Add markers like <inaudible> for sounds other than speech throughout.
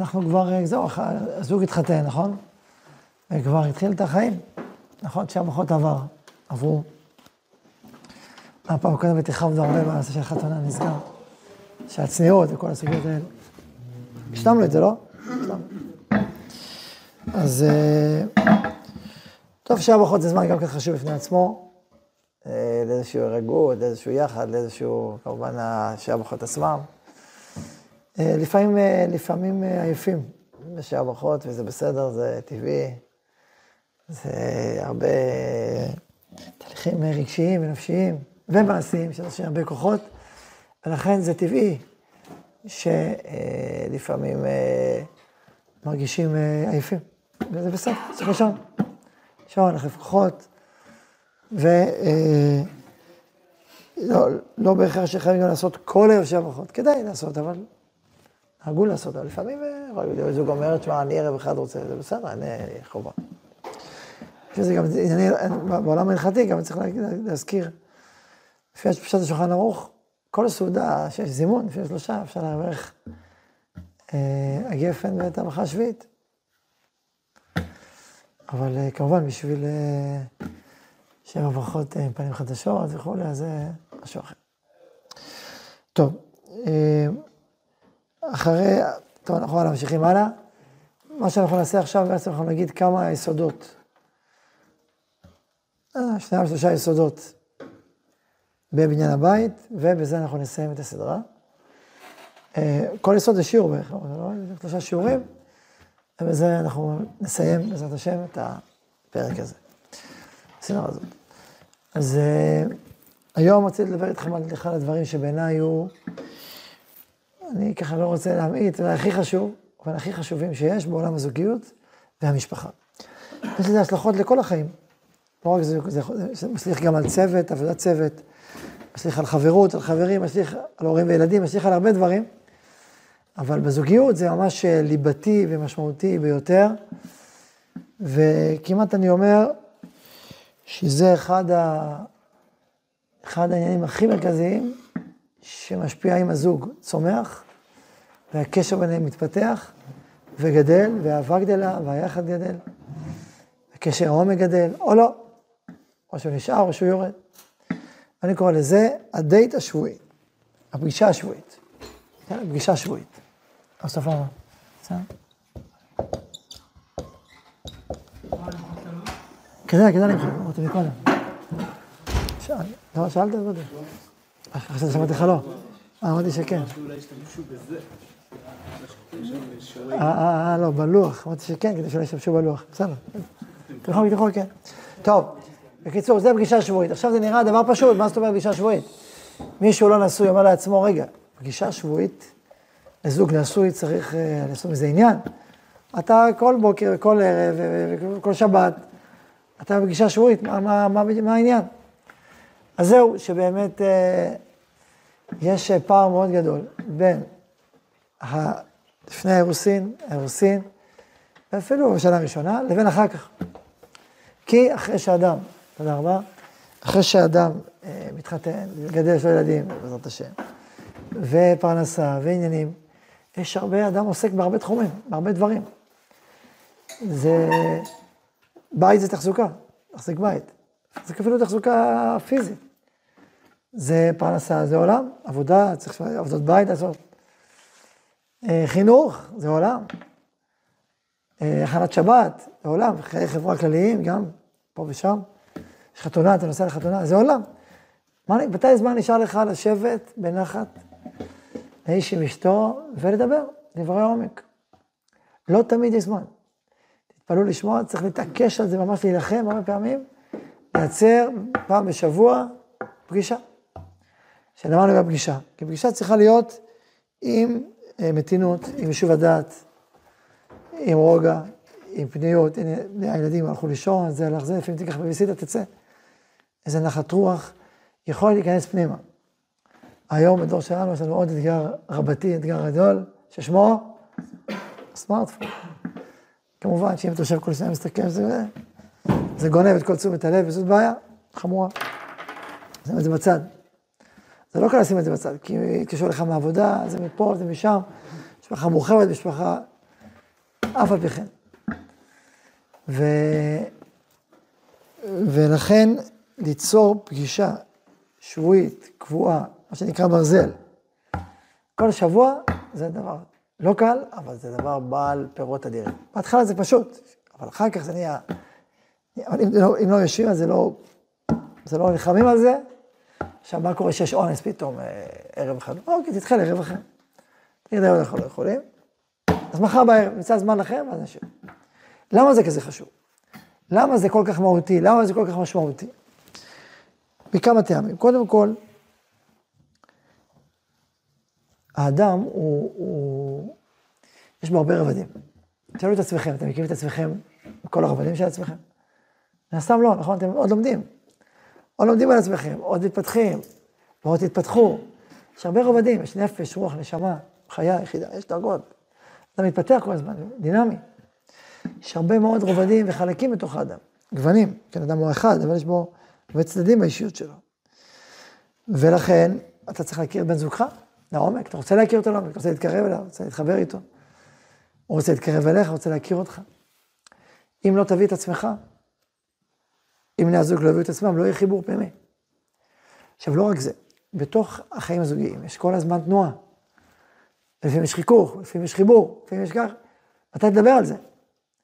אנחנו כבר, אה, זהו, הזוג התחתן, נכון? וכבר התחיל את החיים, נכון? שהמוחות עבר, עברו. הפעם הקודמת הרחבנו הרבה בנושא של חתונה נסגר, שהצניעות וכל הסוגיות האלה. השלמנו את זה, לא? אז אה, טוב, שעה ברכות זה זמן גם כן חשוב בפני עצמו, אה, לאיזשהו רגעות, לאיזשהו יחד, לאיזשהו, כמובן, ברכות עצמם. אה, לפעמים, לפעמים עייפים בשעה ברכות, וזה בסדר, זה טבעי. זה הרבה תהליכים רגשיים ונפשיים ומעשיים שיש הרבה כוחות, ולכן זה טבעי שלפעמים מרגישים עייפים. וזה בסדר, צריך לישון. לישון, להחליף כוחות, ולא אה, לא בהכרח שחייבים גם לעשות כל היום שבע ברכות, כדאי לעשות, אבל נהגו לעשות, אבל לפעמים אה, זוג אומר, תשמע, אני ערב אחד רוצה, זה בסדר, אני חובה. זה גם, אני, בעולם ההלכתי גם צריך להזכיר, לפי פשט השולחן ערוך, כל סעודה שיש זימון, לפי שלושה, אפשר להערך אה, הגפן ואת המחה השביעית. אבל אה, כמובן, בשביל אה, שבע ברכות עם פנים חדשות וכולי, אז זה משהו אחר. טוב, אחרי, טוב, אנחנו ממשיכים הלאה. מה שאנחנו נעשה עכשיו, בעצם אנחנו נגיד כמה יסודות. שניים שלושה יסודות בבניין הבית, ובזה אנחנו נסיים את הסדרה. כל יסוד זה שיעור בערך, לא? שלושה שיעורים. ובזה אנחנו נסיים, בעזרת השם, את הפרק הזה, הסדרה הזאת. אז uh, היום רציתי לדבר איתכם על אחד הדברים שבעיניי הוא, אני ככה לא רוצה להמעיט, זה הכי חשוב, אבל הכי חשובים שיש בעולם הזוגיות והמשפחה. יש לזה השלכות לכל החיים. לא רק זה, זה, זה משליך גם על צוות, עבודת צוות, משליך על חברות, על חברים, משליך על הורים וילדים, משליך על הרבה דברים. אבל בזוגיות זה ממש אה, ליבתי ומשמעותי ביותר, וכמעט אני אומר שזה אחד, ה... אחד העניינים הכי מרכזיים שמשפיע עם הזוג צומח, והקשר ביניהם מתפתח וגדל, והאהבה גדלה, והיחד גדל, הקשר העומק גדל, או לא, או שהוא נשאר או שהוא יורד. אני קורא לזה הדייט השבועי, הפגישה השבועית. כן, פגישה שבועית. הסוף הבא. בסדר? כדאי, כדאי למחוק, אמרתי מקודם. לא, שאלת? לא יודע. חשבתי שאמרתי לך לא. אמרתי שכן. אה, אה, אה, לא, בלוח. אמרתי שכן, כדי שלא ישתמשו בלוח. בסדר. תלכו, תלכו, כן. טוב, בקיצור, זה פגישה שבועית. עכשיו זה נראה דבר פשוט, מה זאת אומרת פגישה שבועית? מישהו לא נשוי אומר לעצמו, רגע, פגישה שבועית לזוג נשוי צריך אה, לעשות מזה עניין. אתה כל בוקר, כל ערב, וכל שבת, אתה בפגישה שבועית, מה העניין? אז זהו, שבאמת אה, יש פער מאוד גדול בין. לפני האירוסין, האירוסין, ואפילו בשנה הראשונה, לבין אחר כך. כי אחרי שאדם, תודה רבה, אחרי שאדם אה, מתחתן, מגדל יש לו ילדים, בעזרת השם, ופרנסה ועניינים, יש הרבה, אדם עוסק בהרבה תחומים, בהרבה דברים. זה, בית זה תחזוקה, תחזיק בית. זה אפילו תחזוקה פיזית. זה פרנסה, זה עולם, עבודה, צריך עבודות בית לעשות. אה, חינוך, זה עולם. אה, הכנת שבת, זה עולם. חיי חברה כלליים, גם פה ושם. יש חתונה, אתה נוסע לחתונה, זה עולם. מתי זמן נשאר לך לשבת בנחת האיש עם אשתו ולדבר, דברי עומק. לא תמיד יש זמן. תתפלאו לשמוע, צריך להתעקש על זה, ממש להילחם הרבה פעמים, לייצר פעם בשבוע פגישה. שאמרנו גם פגישה. כי פגישה צריכה להיות עם אה, מתינות, עם יישוב הדעת, עם רוגע, עם פניות. הנה, הילדים הלכו לישון, זה הלך זה, לפעמים תיקח בביסיטה, תצא. איזה נחת רוח, יכול להיכנס פנימה. היום בדור שלנו יש לנו עוד אתגר רבתי, אתגר גדול, ששמו סמארטפון. כמובן שאם אתה יושב כל שנייה מסתכל, זה, זה גונב את כל תשומת הלב, וזאת בעיה חמורה. שים את זה בצד. זה לא קל לשים את זה בצד, כי התקשרו לך מהעבודה, זה מפה, זה משם, משפחה מורחבת, משפחה אף על פי כן. ו... ולכן ליצור פגישה שבועית, קבועה, מה שנקרא ברזל, כל שבוע זה דבר לא קל, אבל זה דבר בעל פירות אדירים. בהתחלה זה פשוט, אבל אחר כך זה נהיה... אבל אם לא, אם לא יושבים על זה, לא, זה לא נלחמים על זה. עכשיו, מה קורה שיש אונס פתאום אה, ערב אחד? אוקיי, תדחה לערב אחר. תגיד, היום אנחנו לא יכולים. אז מחר בערב, נמצא זמן לכם, ואז נשאיר. למה זה כזה חשוב? למה זה כל כך מהותי? למה זה כל כך משמעותי? מכמה טעמים. קודם כל, האדם הוא, הוא, יש בו הרבה רבדים. תשאלו את עצמכם, אתם מכירים את עצמכם, כל הרבדים של עצמכם? מן הסתם לא, נכון? אתם עוד לומדים. עוד לומדים על עצמכם, עוד מתפתחים, ועוד תתפתחו. יש הרבה רבדים, יש נפש, רוח, נשמה, חיה, יחידה, יש דרגות. אתה מתפתח כל הזמן, דינמי. יש הרבה מאוד רבדים וחלקים בתוך האדם, גוונים, כן, אדם הוא אחד, אבל יש בו הרבה צדדים באישיות שלו. ולכן, אתה צריך להכיר בן זוגך לעומק, אתה רוצה להכיר אותו לעומק, אתה רוצה להתקרב אליו, רוצה להתחבר איתו. הוא רוצה להתקרב אליך, רוצה להכיר אותך. אם לא תביא את עצמך, אם בני הזוג לא יביאו את עצמם, לא יהיה חיבור פנימי. עכשיו, לא רק זה, בתוך החיים הזוגיים יש כל הזמן תנועה. לפעמים יש חיכוך, לפעמים יש חיבור, לפעמים יש כך. מתי תדבר על זה?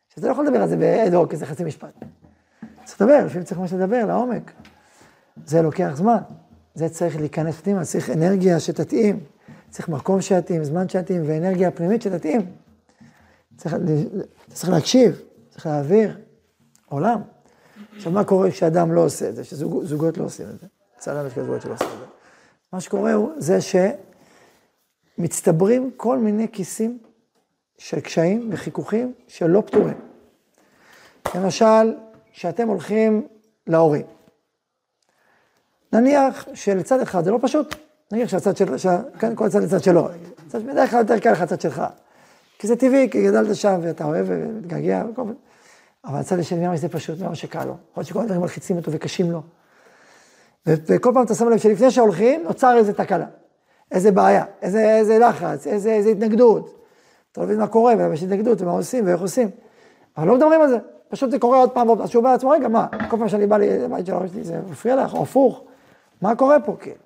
שאתה לא יכול לדבר על זה באד-הוק, איזה חצי משפט. צריך לדבר, לפעמים צריך ממש לדבר לעומק. זה לוקח זמן. זה צריך להיכנס פנימה, צריך אנרגיה שתתאים, צריך מקום שיתאים, זמן שיתאים, ואנרגיה פנימית שתתאים. צריך, צריך להקשיב, צריך להעביר עולם. עכשיו, מה קורה כשאדם לא עושה את זה, שזוגות לא עושים את זה? לצערנו יש כאלה זוגות שלא עושים את זה. מה שקורה הוא, זה שמצטברים כל מיני כיסים של קשיים וחיכוכים שלא פתורים. למשל, כשאתם הולכים להורים, נניח שלצד אחד זה לא פשוט, נניח שהצד של, כן, כל צד לצד שלו, בדרך כלל יותר קל לך הצד שלך, כי זה טבעי, כי גדלת שם ואתה אוהב ומתגעגע, אבל הצד השני לי זה פשוט, נראה שקל לו, יכול להיות שכל הדברים מלחיצים אותו וקשים לו. וכל פעם אתה שם לב שלפני שהולכים, נוצר איזה תקלה, איזה בעיה, איזה, איזה לחץ, איזה, איזה התנגדות. אתה לא מבין מה קורה, ויש התנגדות, ומה עושים, ואיך עושים. אבל לא מדברים על זה, פשוט זה קורה עוד פעם, אז שהוא אומר לעצמו, רגע, מה, כל פעם שאני בא לבית של ההורים שלי, זה מפריע לך, או הפוך, מה קורה פה, כאילו?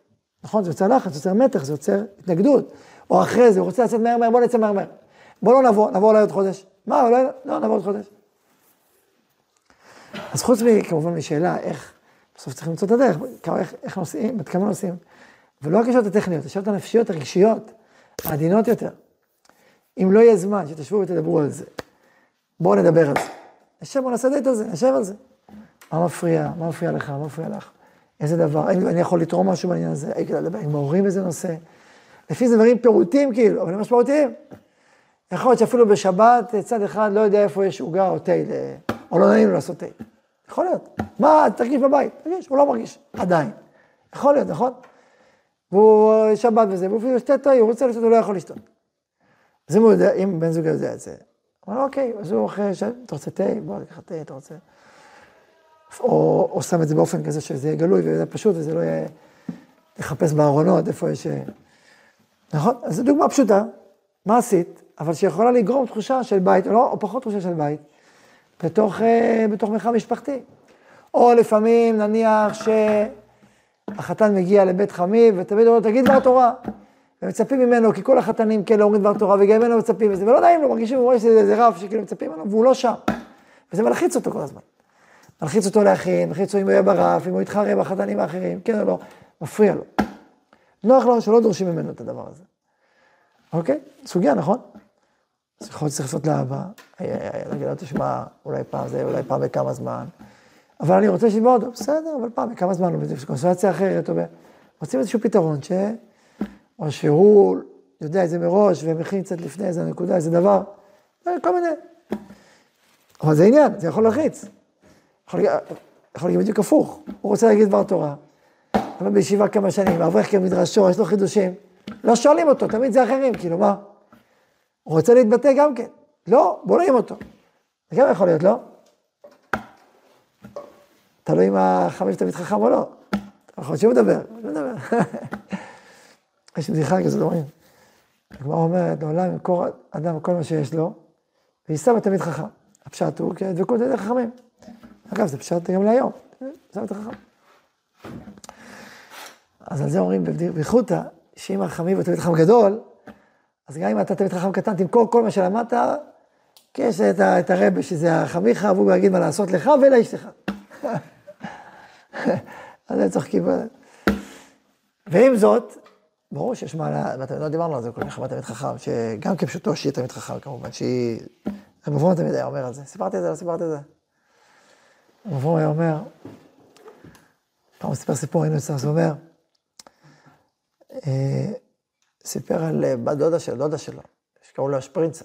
נכון, זה יוצר לחץ, זה יוצר מתח, זה יוצר התנגדות. או אחרי זה, הוא רוצה לצאת מהר מהר, בוא נצא מהר מהר. בוא לא נבוא, נבוא אולי עוד חודש. מה, אולי, לא, נבוא עוד חודש. אז חוץ מכמובן משאלה איך, בסוף צריכים למצוא את הדרך, איך, איך נוסעים, בת כמה נוסעים. ולא רק השאלות הטכניות, השאלות הנפשיות, הרגשיות, העדינות יותר. אם לא יהיה זמן שתשבו ותדברו על זה, בואו נדבר על זה. נשב, בואו נעשה דייט על זה, נשב על זה. מה מפריע, מה מפריע לך, מה מפריע לך? איזה דבר, אני, אני יכול לתרום משהו בעניין הזה, הייתי לדבר עם ההורים באיזה נושא. לפי זה דברים פירוטים כאילו, אבל הם משמעותיים. יכול להיות שאפילו בשבת צד אחד לא יודע איפה יש עוגה או תה, או לא נעים לו לעשות תה. יכול להיות. מה, תרגיש בבית, תרגיש, הוא לא מרגיש, עדיין. יכול להיות, נכון? והוא שבת וזה, והוא אפילו ישתה תה, הוא רוצה לשתות, הוא לא יכול לשתות. אז אם הוא יודע, אם בן זוג יודע את זה, הוא אומר, אוקיי, אז הוא אחרי, אתה רוצה תה? בוא, ניקח תה, אתה רוצה... או, או שם את זה באופן כזה שזה יהיה גלוי וזה פשוט, וזה לא יהיה לחפש בארונות, איפה יש... נכון? אז זו דוגמה פשוטה, מה עשית? אבל שיכולה לגרום תחושה של בית, או, לא, או פחות תחושה של בית, בתוך, אה, בתוך מרחב משפחתי. או לפעמים, נניח שהחתן מגיע לבית חמי, ותמיד אומר, תגיד דבר תורה. ומצפים ממנו, כי כל החתנים כן אומרים דבר תורה, וגם ממנו מצפים לזה, ולא נעים לו, מרגישים, הוא רואה שזה רב שכאילו מצפים ממנו, והוא לא שם. וזה מלחיץ אותו כל הזמן. מלחיץ אותו להכין, מלחיץ אותו אם הוא יהיה ברף, אם הוא יתחרה בחתנים האחרים, כן או לא, מפריע לו. נוח לו שלא דורשים ממנו את הדבר הזה. אוקיי? סוגיה, נכון? אז יכול להיות שצריך לעשות לאבא, להגיד לו, תשמע, אולי פעם זה, אולי פעם בכמה זמן, אבל אני רוצה שיבוא אותו, בסדר, אבל פעם בכמה זמן, או בקונסטרציה אחרת, או רוצים איזשהו פתרון, ש... או שהוא יודע את זה מראש, ומכין קצת לפני איזה נקודה, איזה דבר, כל מיני. אבל זה עניין, זה יכול להלחיץ. יכול להגיד בדיוק הפוך, הוא רוצה להגיד דבר תורה, אבל בישיבה כמה שנים, אברך כמדרשו, יש לו חידושים, לא שואלים אותו, תמיד זה אחרים, כאילו מה? הוא רוצה להתבטא גם כן, לא, בוא נעים אותו. זה גם יכול להיות, לא? תלוי אם החמש תמיד חכם או לא. להיות שהוא מדבר, הוא מדבר. יש בדיחה כזאת, אומרים. הגמרא אומרת, לעולם ימכור אדם כל מה שיש לו, ויישא בתלמיד חכם. הפשט הוא כדבקות על ידי חכמים. אגב, זה פשט גם להיום, יישא בתלמיד חכם. אז על זה אומרים בבדיחותא, שאם החכמים הוא תלמיד חכם גדול, אז גם אם אתה תלמיד חכם קטן, תמכור כל מה שלמדת, כי יש את, את הרבה שזה החמיך, והוא יגיד מה לעשות לך ולאשתך. <laughs> אז הם צוחקים. ועם זאת, ברור שיש מעלה, לא דיברנו על זה כל כך, תלמיד חכם, שגם כפשוטו שהיא תלמיד חכם כמובן, שהיא, המבוא תמיד היה אומר על זה, סיפרתי את זה, לא סיפרתי את זה. המבוא היה אומר, פעם הוא סיפר סיפור, היינו אצלנו, הוא אומר, אה, סיפר על אה, בת דודה של דודה שלו, שקראו לה שפרינצה,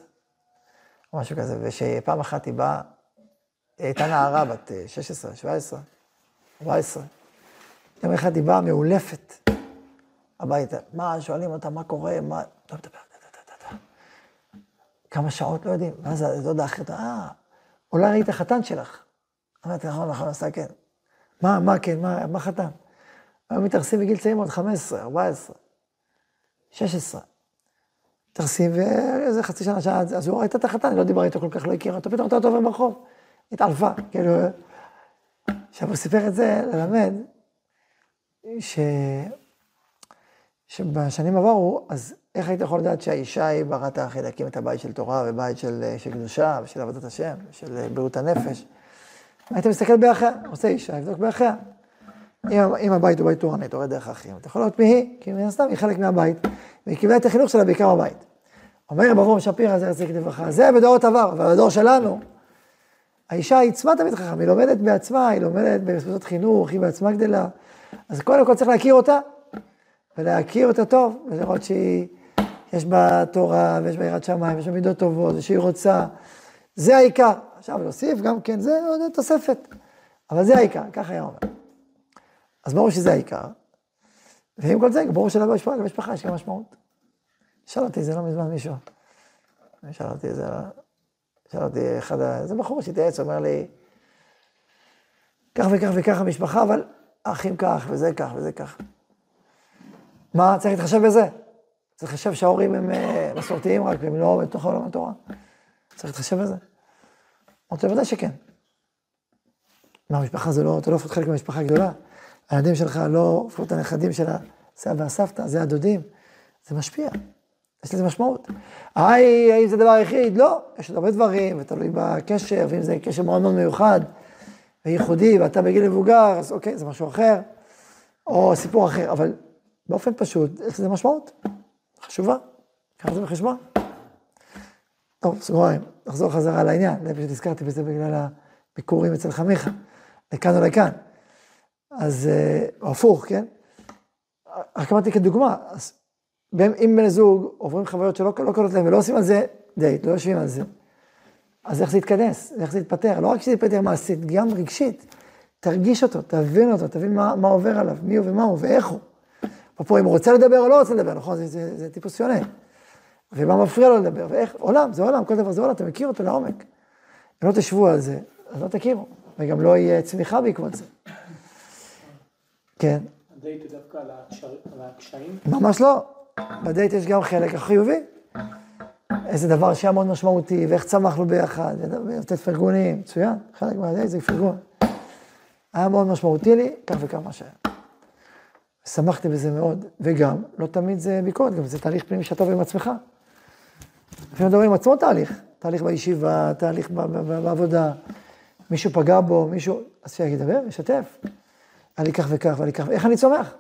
או משהו כזה, ושפעם אחת היא באה, היא הייתה נערה בת 16, 17, 14. יום אחד היא באה מאולפת הביתה. מה, שואלים אותה, מה קורה, מה... לא מדבר, כמה שעות לא יודעים. ואז הדודה אחרת, אה, אולי ראית חתן שלך. אמרתי, נכון, נכון, עשה כן. מה, מה כן, מה, מה חתן? היום מתארסים בגיל צעיר מאוד, 15, 14, 16. מתארסים, ואיזה חצי שנה, שעה, אז הוא ראית את החתן, לא דיברה איתו כל כך, לא הכירה אותו, פתאום אתה עובר ברחוב, התעלפה, כאילו... עכשיו הוא סיפר את זה ללמד, ש... שבשנים עברו, אז איך היית יכול לדעת שהאישה היא ברת האחי להקים את הבית של תורה ובית של, של קדושה ושל עבודת השם ושל בריאות הנפש? היית מסתכל באחיה, עושה אישה, לבדוק באחיה. אם, הבית הוא בית תורני, אתה רואה דרך האחים, אתה יכול לראות מי היא, כי מן הסתם היא חלק מהבית, והיא קיבלה את החינוך שלה בעיקר בבית. אומר רב אברום שפירא, זה רציתי לברכה, זה בדורות עבר, אבל בדור שלנו, האישה היא עצמה תמיד חכם, היא לומדת בעצמה, היא לומדת במספסות חינוך, היא בעצמה גדלה. אז קודם כל צריך להכיר אותה, ולהכיר אותה טוב, ולראות שהיא, יש בה תורה, ויש בה יראת שמיים, ויש בה מידות טובות, ושהיא רוצה. זה העיקר. עכשיו להוסיף גם כן, זה עוד תוספת. אבל זה העיקר, ככה היה אומר. אז ברור שזה העיקר. ועם כל זה, ברור שלמשפחה יש גם משמעות. שאל אותי זה לא מזמן מישהו. שאל אותי זה, שאל אותי אחד, איזה בחור שהתייעץ, אומר לי, כך וכך וכך המשפחה, אבל האחים כך, וזה כך, וזה כך. מה, צריך להתחשב בזה? צריך להתחשב שההורים הם אה, מסורתיים רק, והם לא בתוך עולם התורה. צריך להתחשב בזה. אמרתי, בוודאי שכן. מה, המשפחה זה לא, אתה לא הופך חלק מהמשפחה גדולה. הילדים שלך לא את הנכדים של הסבא והסבתא, זה הדודים. זה משפיע. יש לזה משמעות. היי, האם זה דבר יחיד? לא, יש עוד הרבה דברים, ותלוי בקשר, ואם זה קשר מאוד מאוד מיוחד וייחודי, ואתה בגיל מבוגר, אז אוקיי, זה משהו אחר, או סיפור אחר, אבל באופן פשוט, יש לזה משמעות חשובה, קח את זה בחשבון. טוב, סגוריים, נחזור חזרה לעניין, אני פשוט הזכרתי בזה בגלל הביקורים אצל חמיך, לכאן או לכאן. אז, אה, הפוך, כן? רק אמרתי כדוגמה, אז אם בני זוג עוברים חוויות שלא לא קולות להם ולא עושים על זה דייט, לא יושבים על זה, אז איך זה יתכנס, איך זה יתפטר, לא רק שזה יתפטר מעשית, גם רגשית. תרגיש אותו, תבין אותו, תבין מה, מה עובר עליו, מי הוא ומה הוא ואיך הוא. אפרופו אם הוא רוצה לדבר או לא רוצה לדבר, נכון? זה, זה, זה טיפוס שונה. ומה מפריע לו לדבר, ואיך, עולם, זה עולם, כל דבר זה עולם, אתה מכיר אותו לעומק. אם לא תשבו על זה, אז לא תכירו, וגם לא יהיה צמיחה בעקבות זה. כן. הדייט דווקא על הקשיים? ממש לא. בדייט יש גם חלק החיובי. איזה דבר שהיה מאוד משמעותי, ואיך צמחנו ביחד, ולתת פרגונים, מצוין, חלק מהדייט זה פרגון. היה מאוד משמעותי לי, כך וכך מה שהיה. שמחתי בזה מאוד, וגם, לא תמיד זה ביקורת, גם זה תהליך פנימי שאתה עובר עם עצמך. לפעמים מדברים עם עצמו תהליך, תהליך בישיבה, תהליך בעבודה, מישהו פגע בו, מישהו, אז שידבר, ישתף. לי כך וכך, לי כך, איך אני צומח?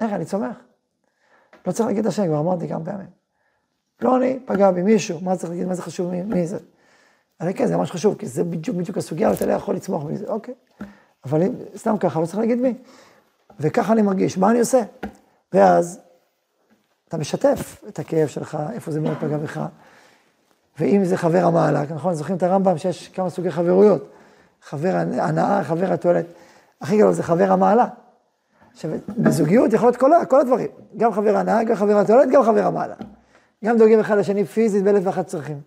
איך אני צומח? לא צריך להגיד השם, כבר אמרתי כמה פעמים. פלוני פגע בי מישהו, מה צריך להגיד, מה זה חשוב, מי, מי זה? אני כן, זה ממש חשוב, כי זה בדיוק בדיוק הסוגיה, ואתה לא יכול לצמוח מזה, אוקיי. אבל אם, סתם ככה, לא צריך להגיד מי. וככה אני מרגיש, מה אני עושה? ואז אתה משתף את הכאב שלך, איפה זה מאוד פגע בך. ואם זה חבר המעלה, נכון, זוכרים את הרמב"ם שיש כמה סוגי חברויות. חבר הנאה, חבר התועלת. הכי גדול זה חבר המעלה. עכשיו, בזוגיות יכול להיות כל, כל הדברים. גם חבר הנאה, גם חבר התועלת, גם חבר המעלה. גם דואגים אחד לשני פיזית באלף ואחת צרכים.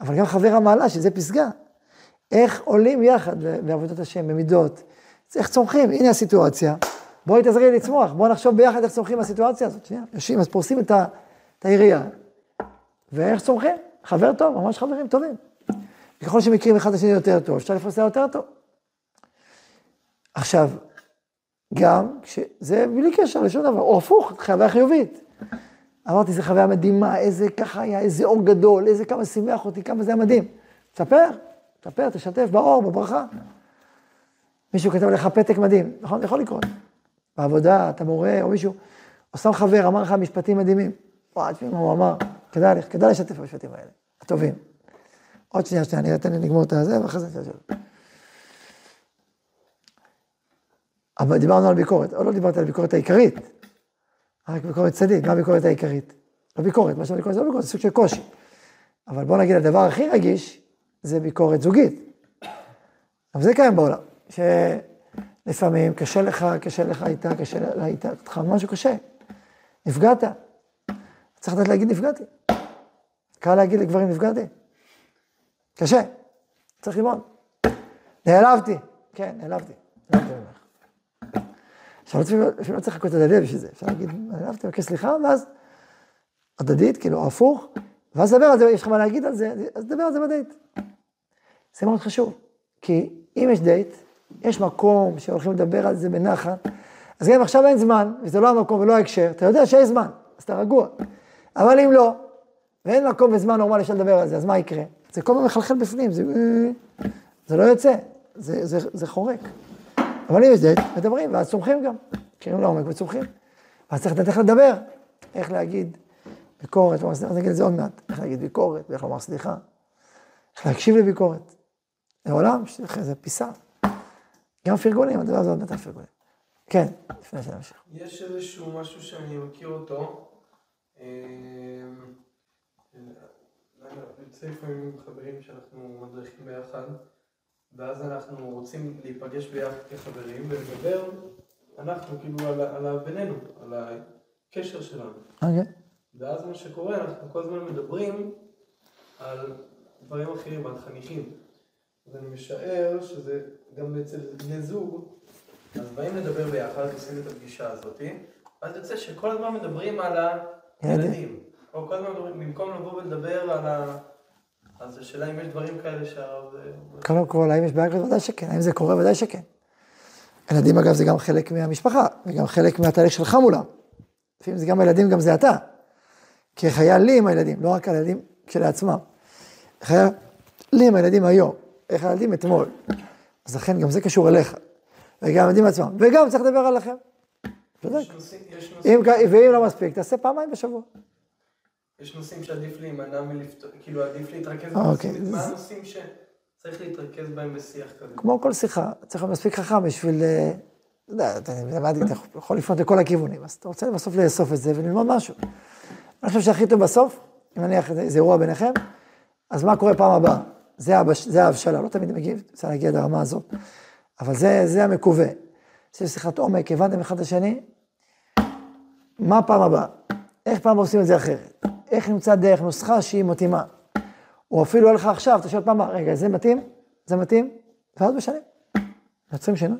אבל גם חבר המעלה, שזה פסגה. איך עולים יחד בעבודת השם, במידות. איך צומחים, הנה הסיטואציה. בואי תעזרי לצמוח, בואו נחשוב ביחד איך צומחים בסיטואציה הזאת. שנייה, יושבים, אז פורסים את, ה, את העירייה. ואיך צומחים? חבר טוב, ממש חברים טובים. וככל שמכירים אחד את השני יותר טוב, אפשר לפרסם יותר טוב. עכשיו, גם כשזה בלי קשר לשום דבר, או הפוך, חוויה חיובית. אמרתי, זו חוויה מדהימה, איזה ככה היה, איזה אור גדול, איזה כמה שימח אותי, כמה זה היה מדהים. תספר, תספר, תשתף באור, בברכה. מישהו כתב לך פתק מדהים, נכון? יכול לקרות. בעבודה, אתה מורה, או מישהו, או סתם חבר, אמר לך משפטים מדהימים. וואי, תשמעי מה הוא אמר, כדאי, כדאי לשתף במשפטים האלה, הטובים. עוד שנייה, שנייה, אני אתן לי לגמור את הזה, ואחרי זה נשאל. אבל דיברנו על ביקורת, או לא דיברתי על ביקורת העיקרית, רק ביקורת צדיק, מה הביקורת העיקרית? לא ביקורת, מה שאני קורא זה לא ביקורת, זה סוג של קושי. אבל בוא נגיד, הדבר הכי רגיש, זה ביקורת זוגית. אבל זה קיים בעולם, שלפעמים קשה לך, קשה לך איתה, קשה לה איתה, לך משהו קשה. נפגעת. צריך לדעת להגיד נפגעתי. קל להגיד לגברים נפגעתי. קשה. צריך ללמוד. נעלבתי. כן, נעלבתי. נעלבתי. עכשיו, לא צריך לחכות את הלב בשביל זה. אפשר להגיד, נעלבתי, מבקש סליחה, ואז הדדית, כאילו, הפוך, ואז לדבר על זה, יש לך מה להגיד על זה, אז תדבר על זה בדייט. זה מאוד חשוב. כי אם יש דייט, יש מקום שהולכים לדבר על זה בנחת, אז גם אם עכשיו אין זמן, וזה לא המקום ולא ההקשר, אתה יודע שיש זמן, אז אתה רגוע. אבל אם לא, ואין מקום וזמן נורמלי לדבר על זה, אז מה יקרה? זה כל הזמן מחלחל בפנים, זה, זה לא יוצא, זה, זה, זה חורק. אבל אם יש דייט, מדברים, ואז צומחים גם. מכירים לעומק וצומחים. ואז צריך לדעת איך לדבר, איך להגיד ביקורת, אז נגיד את זה עוד מעט, איך להגיד ביקורת, ואיך לומר סליחה, איך להקשיב לביקורת. לעולם, זה פיסה. גם פרגונים, הדבר הזה עוד מעט פרגונים. כן, לפני שנמשיך. יש איזשהו משהו שאני מכיר אותו. אה, לפעמים עם חברים שאנחנו מדריכים ביחד, ואז אנחנו רוצים להיפגש ביחד כחברים ולדבר, אנחנו כאילו על, על בינינו, על הקשר שלנו. אוקיי. Okay. ואז מה שקורה, אנחנו כל הזמן מדברים על דברים אחרים, על חניכים. אז אני משער שזה גם אצל בני זוג, אז באים לדבר ביחד, עושים את הפגישה הזאת, ואז יוצא שכל הזמן מדברים על הילדים. או כל הזמן במקום לבוא ולדבר על ה... אז השאלה אם יש דברים כאלה שהרב... אה, קודם כל, האם יש בעיה כזאת? ודאי שכן. האם זה קורה? ודאי שכן. ילדים, אגב, זה גם חלק מהמשפחה, וגם חלק מהתהליך שלך מולם. לפעמים זה גם הילדים, גם זה אתה. כי היה לי עם הילדים, לא רק הילדים כשלעצמם. איך היה לי עם הילדים היום, איך הילדים אתמול. אז לכן גם זה קשור אליך. וגם הילדים עצמם. וגם צריך לדבר עליכם. צודק. ואם לא מספיק, תעשה פעמיים בשבוע. יש נושאים שעדיף להימנע מלפתור, כאילו עדיף להתרכז בנושאים, אוקיי. מה הנושאים שצריך להתרכז בהם בשיח כזה? כמו כל שיחה, צריך להיות מספיק חכם בשביל, אה, אתה יודע, אתה <laughs> יכול לפנות לכל הכיוונים, אז אתה רוצה בסוף לאסוף את זה וללמוד משהו. אני חושב שהכי טוב בסוף, אם נניח זה אירוע ביניכם, אז מה קורה פעם הבאה? זה ההבשלה, לא תמיד מגיב, צריך להגיע לרמה הזאת, אבל זה המקווה. זה שיחת עומק, הבנתם אחד את השני, מה פעם הבאה? איך פעם עושים את זה אחרת? איך נמצא דרך, נוסחה שהיא מתאימה. או אפילו לך עכשיו, אתה שואל פעם, רגע, זה מתאים? זה מתאים? ואז משנים. יוצרים שינוי.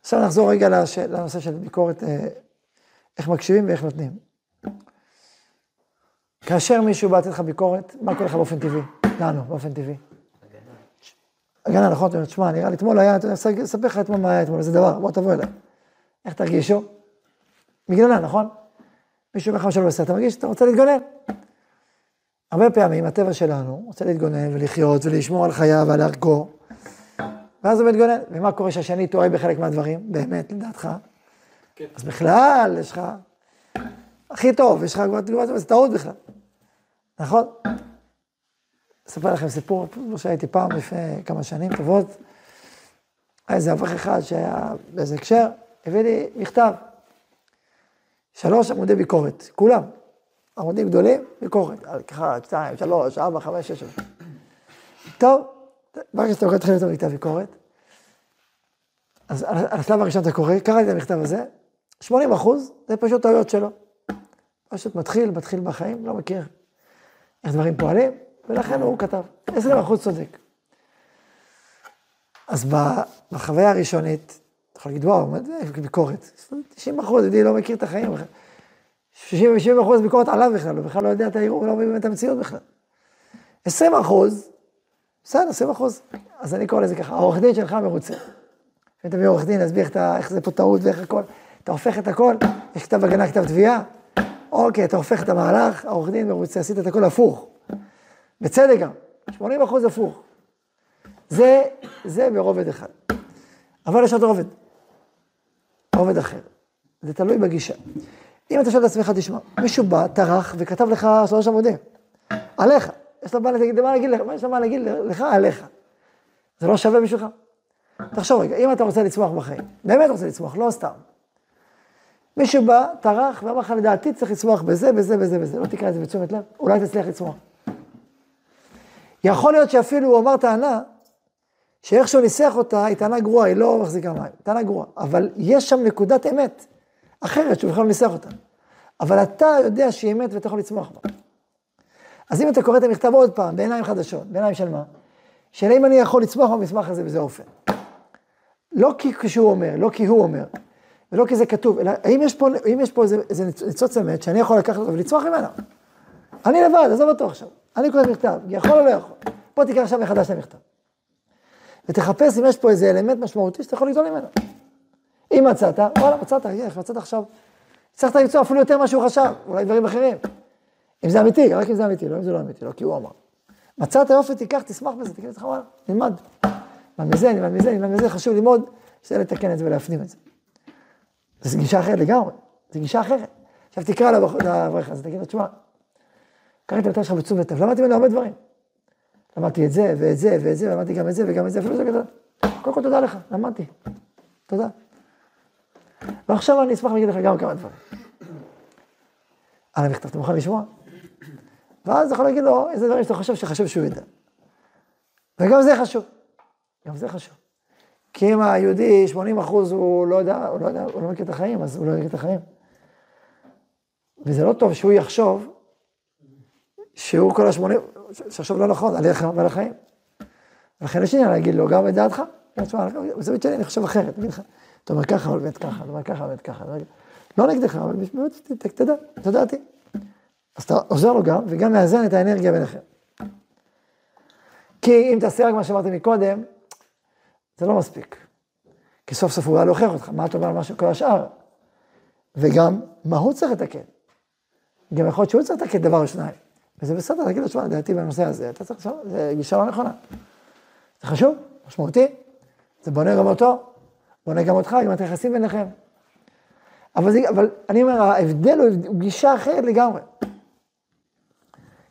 עכשיו נחזור רגע לש... לנושא של ביקורת, אה, איך מקשיבים ואיך נותנים. כאשר מישהו בא לתת לך ביקורת, מה קורה לך באופן טבעי? לנו, באופן טבעי. הגנה, נכון? אתה אומר, תשמע, נראה לי אתמול היה, אני אספר לך אתמול מה היה אתמול, איזה דבר, בוא תבוא אליי. איך תרגישו? מגננה, נכון? מישהו אומר לך משהו לא בסדר, אתה מרגיש שאתה רוצה להתגונן. הרבה פעמים הטבע שלנו רוצה להתגונן ולחיות ולשמור על חייו ועל ערכו, ואז הוא מתגונן. ומה קורה שהשני טועה בחלק מהדברים, באמת, לדעתך? כן. אז בכלל, יש לך... הכי טוב, יש לך כבר תגובה, זה טעות בכלל. נכון? אספר לכם סיפור שהייתי פעם לפני כמה שנים טובות. היה איזה אברך אחד שהיה באיזה הקשר, הביא לי מכתב. שלוש עמודי ביקורת, כולם. עמודים גדולים, ביקורת. אחד, שתיים, שלוש, ארבע, חמש, שש. טוב, ברגע שאתה קורא את חלק מכתב ביקורת, אז על השלב הראשון אתה קורא, קראתי את המכתב הזה, 80 אחוז זה פשוט טעויות שלו. פשוט מתחיל, מתחיל בחיים, לא מכיר איך דברים פועלים, ולכן הוא כתב, 20 אחוז צודק. אז בחוויה הראשונית, אתה יכול להגיד, וואו, מה זה ביקורת? 90 אחוז, ידידי לא מכיר את החיים בכלל. 60 אחוז ביקורת עליו בכלל, הוא בכלל לא יודע את הערעור, הוא לא מבין את המציאות בכלל. 20 אחוז, בסדר, 20 אחוז. אז אני קורא לזה ככה, העורך דין שלך מרוצה. אם תביא עורך דין, להסביר איך זה פה טעות ואיך הכל. אתה הופך את הכל, יש כתב הגנה, כתב תביעה. אוקיי, אתה הופך את המהלך, העורך דין מרוצה, עשית את הכל הפוך. בצדק גם, 80 אחוז הפוך. זה, זה ברובד אחד. אבל יש עוד רובד. רובד אחר. זה תלוי בגישה. אם אתה שואל את עצמך, תשמע, מישהו בא, טרח וכתב לך שלוש עמודים. עליך. יש לו מה להגיד, מה לך, יש לו מה להגיד לך עליך. זה לא שווה בשבילך? תחשוב רגע, אם אתה רוצה לצמוח בחיים, באמת רוצה לצמוח, לא סתם. מישהו בא, טרח, ואמר לך, לדעתי צריך לצמוח בזה, בזה, בזה, בזה. לא תקרא את זה בתשומת לב, אולי תצליח לצמוח. יכול להיות שאפילו הוא אמר טענה, שאיך שהוא ניסח אותה, היא טענה גרועה, היא לא מחזיקה מים, טענה גרועה. אבל יש שם נקודת אמת אחרת שהוא בכלל לא ניסח אותה. אבל אתה יודע שהיא אמת ואתה יכול לצמוח בה. אז אם אתה קורא את המכתב עוד פעם, בעיניים חדשות, בעיניים של מה? של האם אני יכול לצמוח במסמך הזה בזה אופן. לא כי כשהוא אומר, לא כי הוא אומר, ולא כי זה כתוב, אלא האם יש פה, האם יש פה איזה, איזה ניצוץ אמת שאני יכול לקחת אותו ולצמוח ממנו. אני לבד, עזוב אותו עכשיו. אני קורא מכתב, יכול או לא יכול. בוא תקרא עכשיו מחדש את המכתב. ותחפש אם יש פה איזה אלמנט משמעותי שאתה יכול לגדול ממנו. אם מצאת, וואלה, מצאת, איך מצאת עכשיו. הצלחת למצוא אפילו יותר ממה שהוא חשב, אולי דברים אחרים. אם זה אמיתי, רק אם זה אמיתי, לא אם זה לא אמיתי, לא כי הוא אמר. מצאת יופי, תיקח, תשמח בזה, תגיד לך, וואלה, נלמד. נלמד מזה, נלמד מזה, נלמד מזה, חשוב ללמוד, שזה לתקן את זה ולהפנים את זה. זו גישה אחרת לגמרי, זו גישה אחרת. עכשיו תקרא לאברך הזה, תגיד לו, תשמע, קראתי אותה שלך בתשומת לב, למדתי ממנו הרבה דברים. למדתי את זה, ואת זה, ואת זה, ולמדתי גם את זה, וגם את זה, אפילו זה גדול. קודם כל תודה לך, למדתי. תודה. ועכשיו אני אשמח להגיד לך גם כמה דברים. על המכתב, אתה מוכן לשמוע? ואז אתה יכול להגיד לו איזה דברים שאתה חושב שחשוב שהוא ידע. וגם זה חשוב. גם זה חשוב. כי אם היהודי, 80 אחוז, הוא לא יודע, הוא לא יודע, הוא לא מכיר את החיים, אז הוא לא מכיר את החיים. וזה לא טוב שהוא יחשוב שהוא כל ה-80... שחשוב לא נכון, על ערך ועל החיים. ולכן יש עניין להגיד לו, גם את דעתך. בזווית שלי אני חושב אחרת, אני לך, אתה אומר ככה, אבל באמת ככה, אתה אומר ככה, באמת ככה. לא נגדך, אבל באמת, תדע, זו דעתי. אז אתה עוזר לו גם, וגם מאזן את האנרגיה ביניכם. כי אם תעשה רק מה שאמרתי מקודם, זה לא מספיק. כי סוף סוף הוא בא להוכיח אותך, מה אתה אומר על מה שכל השאר? וגם, מה הוא צריך לתקן? גם יכול להיות שהוא צריך לתקן דבר או שניים. וזה בסדר, תגיד לו, תשמע, לדעתי בנושא הזה, אתה צריך לשאול, זה גישה לא נכונה. זה חשוב, משמעותי, זה בונה גם אותו, בונה גם אותך, עם היחסים ביניכם. אבל, זה, אבל אני אומר, ההבדל הוא גישה אחרת לגמרי.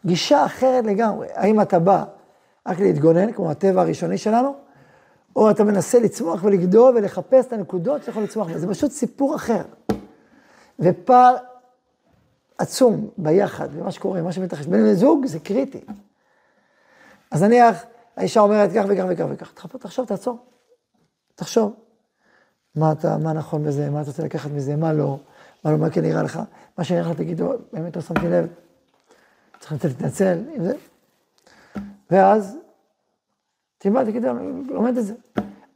גישה אחרת לגמרי. האם אתה בא רק להתגונן, כמו הטבע הראשוני שלנו, או אתה מנסה לצמוח ולגדול ולחפש את הנקודות שיכול לצמוח, זה פשוט סיפור אחר. ופער עצום ביחד, במה שקורה, מה שמתרחש בין בני זוג, זה קריטי. אז נניח, האישה אומרת כך וכך וכך וכך, תחשוב, תעצור, תחשוב. מה אתה, מה נכון בזה, מה אתה רוצה לקחת מזה, מה לא, מה לא, מה כן נראה לך, מה שנראה לך תגידו, באמת לא שמתי לב, צריך להתנצל עם זה. ואז, תלמד, תגיד, לומד את זה.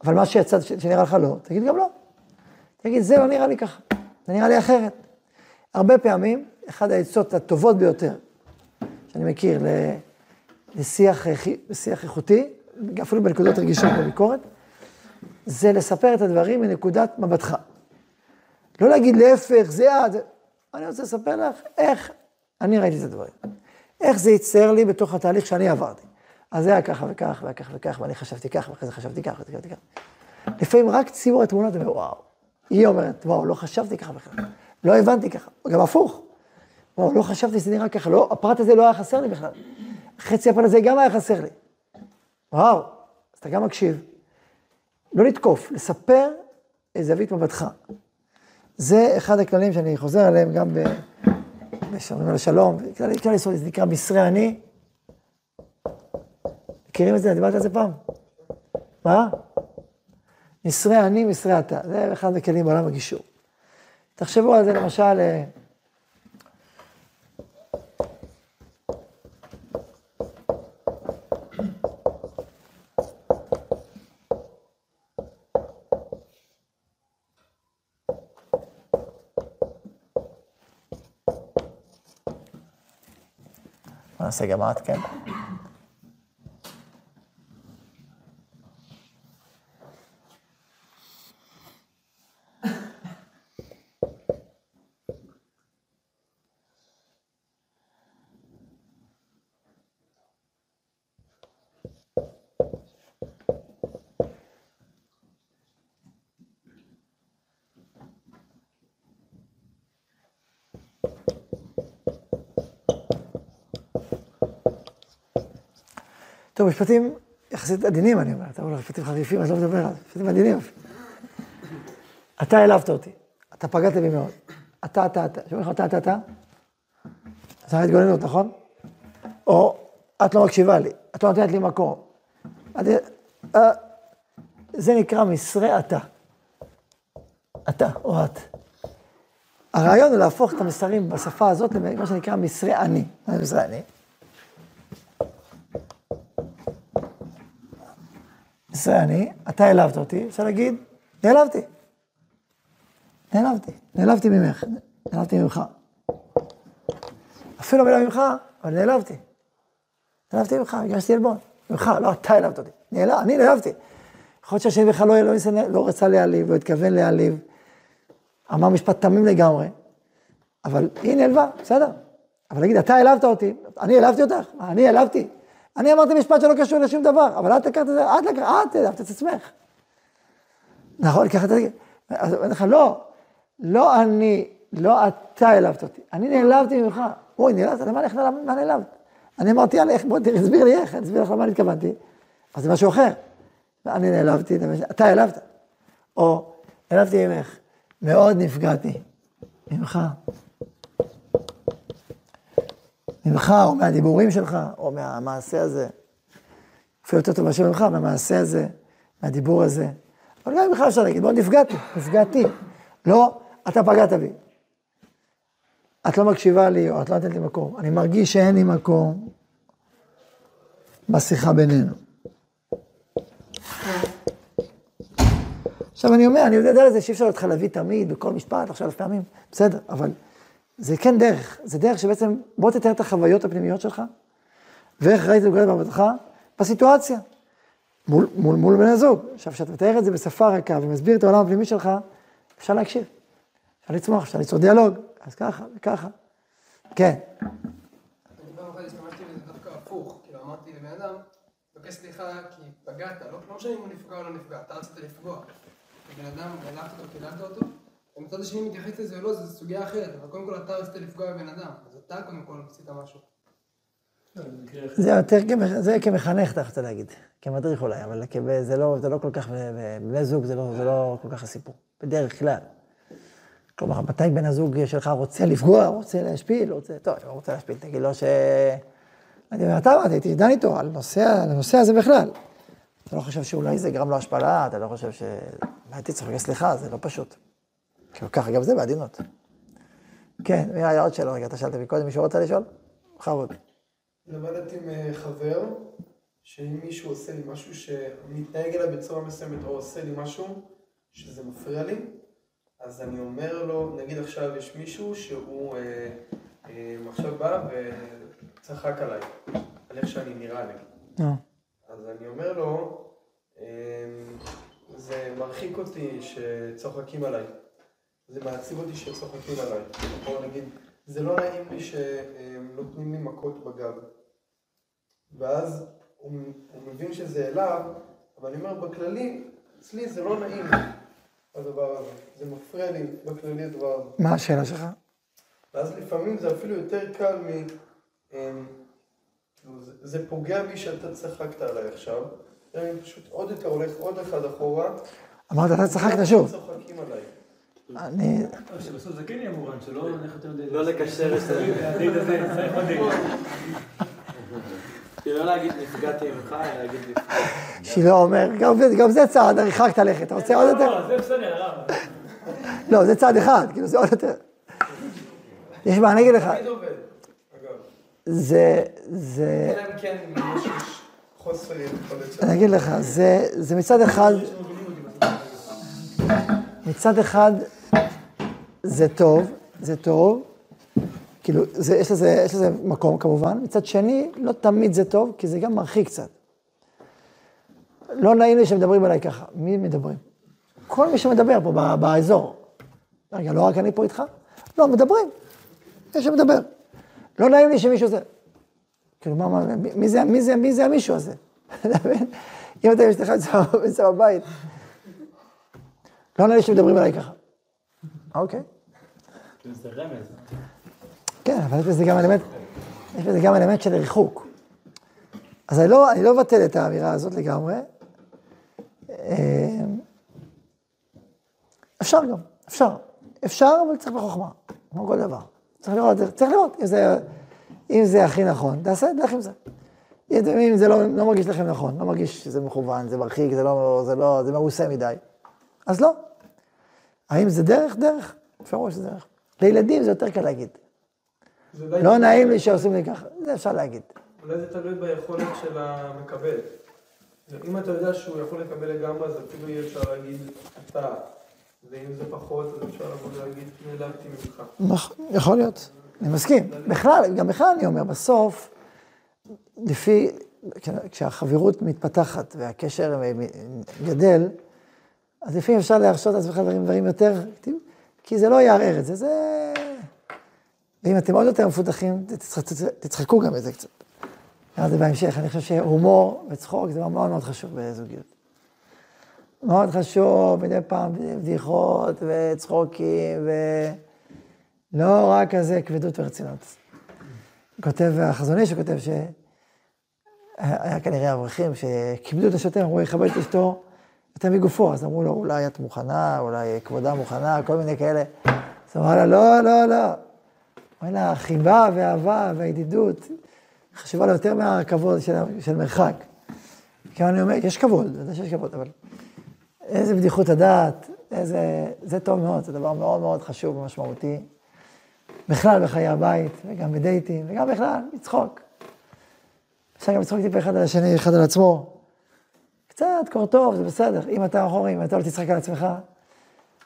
אבל מה שיצא, שנראה לך לא, תגיד גם לא. תגיד, זה לא נראה לי ככה, זה נראה לי אחרת. הרבה פעמים, אחת העצות הטובות ביותר שאני מכיר לשיח, לשיח איכותי, אפילו בנקודות רגישות בביקורת, זה לספר את הדברים מנקודת מבטך. לא להגיד להפך, זה את, אני רוצה לספר לך איך אני ראיתי את הדברים. איך זה יצייר לי בתוך התהליך שאני עברתי. אז זה היה ככה וכך, והיה ככה וכך, ואני חשבתי ככה, ואחרי זה חשבתי ככה, וחשבתי ככה. לפעמים רק ציור התמונה, אתה אומר, וואו. היא אומרת, וואו, לא חשבתי ככה בכלל. לא הבנתי ככה, גם הפוך. וואו, לא חשבתי שזה נראה ככה, לא, הפרט הזה לא היה חסר לי בכלל. חצי הפרט הזה גם היה חסר לי. וואו, אז אתה גם מקשיב. לא לתקוף, לספר את זווית מבטך. זה אחד הכללים שאני חוזר עליהם גם בשומרים על השלום, כלל יסוד, זה נקרא מסרי אני. מכירים את זה? דיברתי על זה פעם. מה? מסרי אני, מסרי אתה. זה אחד הכלים בעולם הגישור. תחשבו על זה למשל, אה, נעשה גם טוב, משפטים יחסית עדינים, אני אומר. אתה אומר, משפטים חריפים, אז לא מדבר על זה. משפטים עדינים. אתה העלבת אותי, אתה פגעת בי מאוד. אתה, אתה, אתה. שומעים לך אתה, אתה, אתה? זה ההתגוננות, נכון? או את לא מקשיבה לי, את לא נותנת לי מקום. אה, זה נקרא מסרי אתה. אתה או את. הרעיון הוא להפוך את המסרים בשפה הזאת למה שנקרא מסרי אני. מה זה מסרי אני? מסרי אני, אתה העלבת אותי, אפשר להגיד, נעלבתי. נעלבתי, נעלבתי ממך, נעלבתי ממך. אפילו מילה ממך, אבל נעלבתי. נעלבתי ממך, הגשתי עלבון. ממך, לא אתה העלבת אותי. נעלב, אני נעלבתי. יכול להיות שהשני בכלל לא, לא, לא רצה להעליב, לא התכוון להעליב. אמר משפט תמים לגמרי, אבל היא נעלבה, בסדר. אבל להגיד, אתה העלבת אותי, אני העלבתי אותך? אני העלבתי? אני אמרתי משפט שלא קשור לשום דבר, אבל את לקחת את זה, את לקחת, את העלבת את עצמך. נכון, לקחת את זה, אז אני אומר לך, לא, לא אני, לא אתה העלבת אותי, אני נעלבתי ממך. אוי, נעלבת? למה איך מה נעלבת? אני אמרתי, איך, בוא תסביר לי איך, אני אסביר לך למה אני התכוונתי, אז זה משהו אחר. אני נעלבתי, אתה העלבת. או, העלבתי ממך, מאוד נפגעתי ממך. ממך, או מהדיבורים שלך, או מהמעשה הזה. אפילו יותר טוב מאשר ממך, מהמעשה הזה, מהדיבור הזה. אבל גם ממך אפשר להגיד, מאוד נפגעתי, נפגעתי. לא, אתה פגעת בי. את לא מקשיבה לי, או את לא נותנת לי מקום. אני מרגיש שאין לי מקום בשיחה בינינו. עכשיו אני אומר, אני יודע לזה שאי אפשר אותך להביא תמיד בכל משפט, עכשיו פעמים, בסדר, אבל זה כן דרך, זה דרך שבעצם, בוא תתאר את החוויות הפנימיות שלך, ואיך ראית את בעבודתך בסיטואציה, מול, מול, מול בן הזוג. עכשיו, כשאתה מתאר את זה בשפה רכה ומסביר את העולם הפנימי שלך, אפשר להקשיב, אפשר לצמוח, אפשר ליצור דיאלוג, אז ככה וככה. כן. מבקש סליחה כי פגעת, לא, לא משנה אם הוא נפגע או לא נפגע, אתה רצית לפגוע. בן אדם, העלבת אותו, קיללת אותו, ומצד השני מתייחס לזה או לא, זו סוגיה אחרת, אבל קודם כל אתה רצית לפגוע בבן אדם, אז אתה קודם כל עשית משהו. זה יותר, זה כמחנך אתה רוצה להגיד, כמדריך אולי, אבל זה לא, זה לא כל כך, בבני זוג זה לא, זה לא כל כך הסיפור, בדרך כלל. כלומר, מתי בן הזוג שלך רוצה לפגוע, רוצה להשפיל, רוצה, טוב, אם הוא רוצה להשפיל, תגיד לו ש... אני אומר, אתה אמרתי, הייתי דן איתו על הנושא הזה בכלל. אתה לא חושב שאולי זה גרם לו השפלה, אתה לא חושב ש... הייתי צריך להגיד סליחה, זה לא פשוט. ככה גם זה בעדינות. כן, מי היה עוד שאלה רגע? אתה שאלת מקודם, מישהו רוצה לשאול? בכבוד. למדתי עם אה, חבר, שאם מישהו עושה לי משהו שמתנהג אליי בצורה מסוימת, או עושה לי משהו שזה מפריע לי, אז אני אומר לו, נגיד עכשיו יש מישהו שהוא אה, אה, עכשיו בא וצחק עליי, על איך שאני נראה לי. אה. אז אני אומר לו, אמ, זה מרחיק אותי שצוחקים עליי. זה מעציב אותי שצוחקים עליי. או נגיד, זה לא נעים לי שנותנים לי מכות בגב. ואז הוא, הוא מבין שזה אליו, אבל אני אומר, בכללי, אצלי זה לא נעים הדבר הזה. זה מפריע לי בכללי הדבר הזה. מה השאלה שלך? ואז לפעמים זה אפילו יותר קל מ... אמ, זה פוגע בי שאתה צחקת עליי עכשיו. אני פשוט עוד יותר הולך עוד אחד אחורה. אמרת, אתה צחקת שוב. צוחקים עליי. אני... שבסוף זה כן יהיה מובן, שלא נלך יותר מדי... לא לקשר את זה. <laughs> כאילו לא להגיד נפגעתי ממך, אלא להגיד נפגעתי. שילה אומר, גם זה צעד, הרחקת לכת, אתה רוצה עוד יותר? לא, זה בסדר, הרב. לא, זה צעד אחד, כאילו זה עוד יותר. יש מה, אני אגיד לך. זה, זה... כן, אני אגיד לך, זה, זה מצד אחד, מצד אחד זה טוב, זה טוב, כאילו, זה, יש, לזה, יש לזה מקום כמובן, מצד שני, לא תמיד זה טוב, כי זה גם מרחיק קצת. לא נעים לי שמדברים עליי ככה. מי מדברים? כל מי שמדבר פה באזור. רגע, לא רק אני פה איתך? לא, מדברים. יש שמדבר. לא נעים לי שמישהו זה. כאילו, מה, מה, מי זה, מי זה, מי זה המישהו הזה? אתה מבין? אם אתה אשתך נמצא בבית, לא נראה לי שמדברים עליי ככה. אוקיי. זה רמז. כן, אבל יש בזה גם אלמנט, יש בזה גם אלמנט של ריחוק. אז אני לא, אני לא מבטל את האמירה הזאת לגמרי. אה, אפשר גם, אפשר. אפשר, אבל צריך בחוכמה, כמו כל דבר. צריך לראות, צריך לראות אם זה, אם זה הכי נכון, תעשה, לך עם זה. אם זה לא, לא מרגיש לכם נכון, לא מרגיש שזה מכוון, זה מרחיק, זה לא, זה לא, זה מעושה מדי, אז לא. האם זה דרך? דרך. בפירוש זה דרך. לילדים זה יותר קל להגיד. לא נעים לי שעושים לי ככה, זה אפשר להגיד. אולי זה תלוי ביכולת של המקבל. אם אתה יודע שהוא יכול לקבל לגמרי, אז אפילו יהיה אפשר להגיד אתה. ואם זה פחות, אז אפשר לבוא ולהגיד נעלבתי ממך. נכון, יכול להיות, אני מסכים. בכלל, גם בכלל אני אומר, בסוף, לפי, כשהחברות מתפתחת והקשר גדל, אז לפעמים אפשר להרשות לעצמך דברים, דברים יותר, כי זה לא יערער את זה, זה... ואם אתם עוד יותר מפותחים, תצח- תצחקו גם בזה קצת. נראה את זה בהמשך, אני חושב שהומור וצחוק זה מאוד מאוד חשוב בזוגיות. מאוד חשוב, מדי פעם בדיחות וצחוקים, ולא רק כזה כבדות ורצינות. כותב החזון איש, כותב שהיה כנראה אברכים שכיבדו את השוטר, אמרו, יכבד את אשתו יותר מגופו, אז אמרו לו, אולי את מוכנה, אולי כבודה מוכנה, כל מיני כאלה. אז אמר לה, לא, לא, לא. אמר לה, החיבה והאהבה והידידות חשובה לה יותר מהכבוד של, של מרחק. כי אני אומר, יש כבוד, אני יודע שיש כבוד, אבל איזה בדיחות הדעת, איזה, זה טוב מאוד, זה דבר מאוד מאוד חשוב ומשמעותי. בכלל בחיי הבית, וגם בדייטים, וגם בכלל, לצחוק. אפשר גם לצחוק טיפה אחד על השני, אחד על עצמו. קצת קור טוב, זה בסדר. אם אתה אחורי, אם אתה לא תצחק על עצמך,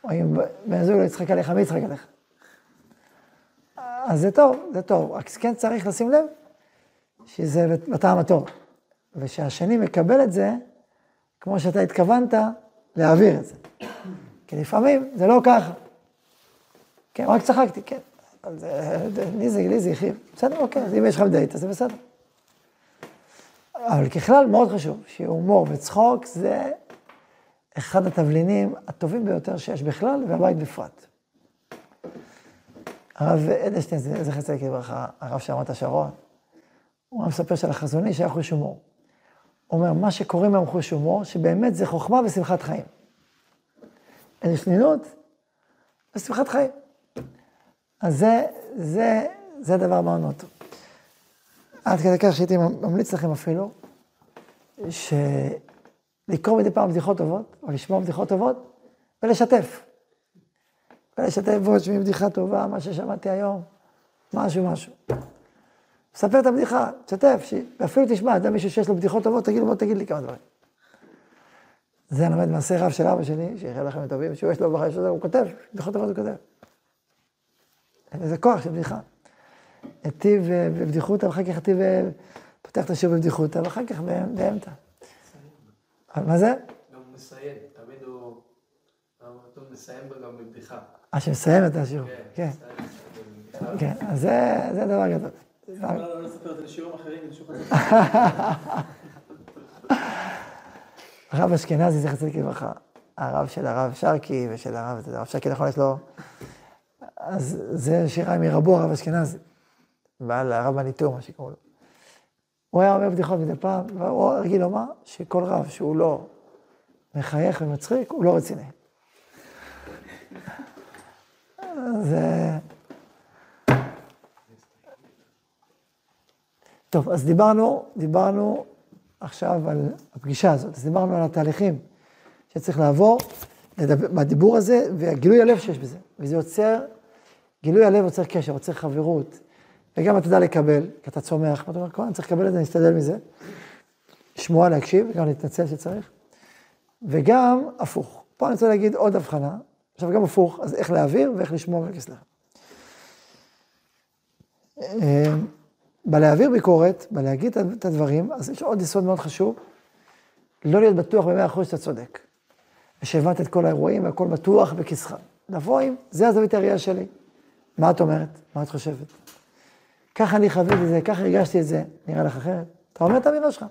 או אם בן הזוג לא יצחק עליך, מי יצחק עליך? אז זה טוב, זה טוב. רק כן צריך לשים לב שזה בטעם הטוב. ושהשני מקבל את זה, כמו שאתה התכוונת, להעביר את זה. כי לפעמים זה לא ככה. כן, רק צחקתי, כן. אבל זה, לי זה, לי זה הכאיב. בסדר, אוקיי, אז אם יש לך דייט, אז זה בסדר. אבל ככלל, מאוד חשוב, שהומור וצחוק זה אחד התבלינים הטובים ביותר שיש בכלל, והבית בפרט. הרב אדלשטיין, זכר צדיק לברכה, הרב שרמת השרון, הוא היה מספר של החזון איש היה חוש הומור. הוא אומר, מה שקוראים היום חוש הומור, שבאמת זה חוכמה ושמחת חיים. אין שנינות ושמחת חיים. אז זה, זה, זה דבר מאוד מאוד טוב. עד כדי כך שהייתי ממליץ לכם אפילו, שלקרוא מדי פעם בדיחות טובות, או לשמוע בדיחות טובות, ולשתף. ולשתף בו, שמי בדיחה טובה, מה ששמעתי היום, משהו, משהו. ספר את הבדיחה, תשתף, ש... ואפילו תשמע, אתה מישהו שיש לו בדיחות טובות, תגיד לו, בוא תגיד לי כמה דברים. זה אני לומד מעשה רב של אבא שלי, שיחיה לכם טובים, שהוא יש לו בחיים שלו, הוא כותב, בדיחות טובות הוא כותב. איזה כוח של בדיחה. היטיב בבדיחותא, ואחר כך היטיב, פותח את השיעור בבדיחותא, ואחר כך באמצע. מה זה? גם מסיים, תמיד הוא... הוא מסיים גם בבדיחה. אה, שמסיים את השיעור, כן. בבדיחה. כן, אז זה זה דבר גדול. לא, לא לספר את זה לשיעורים אחרים, הרב <laughs> אשכנזי, זכר צדיק לברכה, הרב של הרב שרקי ושל הרב, הרב שרקי נכון יש לו, אז זה שירה מרבו הרב אשכנזי, בעל הרב מניטור, מה שקראו לו. הוא היה אומר בדיחות מדי פעם, והוא רגיל לומר שכל רב שהוא לא מחייך ומצחיק, הוא לא רציני. זה... טוב, אז דיברנו, דיברנו עכשיו על הפגישה הזאת, אז דיברנו על התהליכים שצריך לעבור, לדבר, מהדיבור הזה והגילוי הלב שיש בזה, וזה יוצר, גילוי הלב יוצר קשר, יוצר חברות, וגם אתה יודע לקבל, כי אתה צומח, ואתה אומר, אני צריך לקבל את זה, אני אסתדל מזה, לשמוע, להקשיב, וגם להתנצל שצריך, וגם הפוך. פה אני רוצה להגיד עוד הבחנה, עכשיו גם הפוך, אז איך להעביר ואיך לשמוע ולבקש סליחה. בלהעביר ביקורת, בלהגיד את הדברים, אז יש עוד יסוד מאוד חשוב, לא להיות בטוח במאה אחוז שאתה צודק. ושהבנת את כל האירועים והכל בטוח בכיסך. לבוא עם, זה הזווית הראייה שלי. מה את אומרת? מה את חושבת? ככה אני חוויתי את זה, ככה הרגשתי את זה, נראה לך אחרת. אתה אומר את האמירה שלך.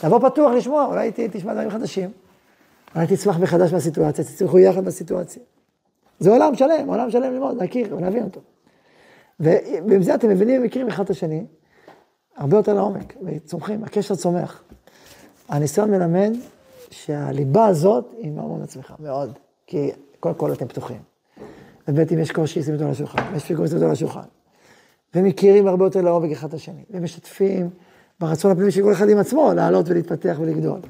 תבוא פתוח לשמוע, אולי תשמע דברים חדשים. אולי תצמח מחדש מהסיטואציה, תצמחו יחד בסיטואציה. זה עולם שלם, עולם שלם ללמוד, להכיר ולהבין אותו. ועם זה אתם מבינים ומכירים אחד את השני, הרבה יותר לעומק, וצומחים, הקשר צומח. הניסיון מלמד שהליבה הזאת היא ממון עצמך, מאוד. כי קודם כל אתם פתוחים. וב' אם יש קושי, שימו אותו על השולחן, ויש פיגור, שימו אותו על השולחן. ומכירים הרבה יותר לעומק אחד את השני, ומשתפים ברצון הפנימי של כל אחד עם עצמו, לעלות ולהתפתח ולגדול.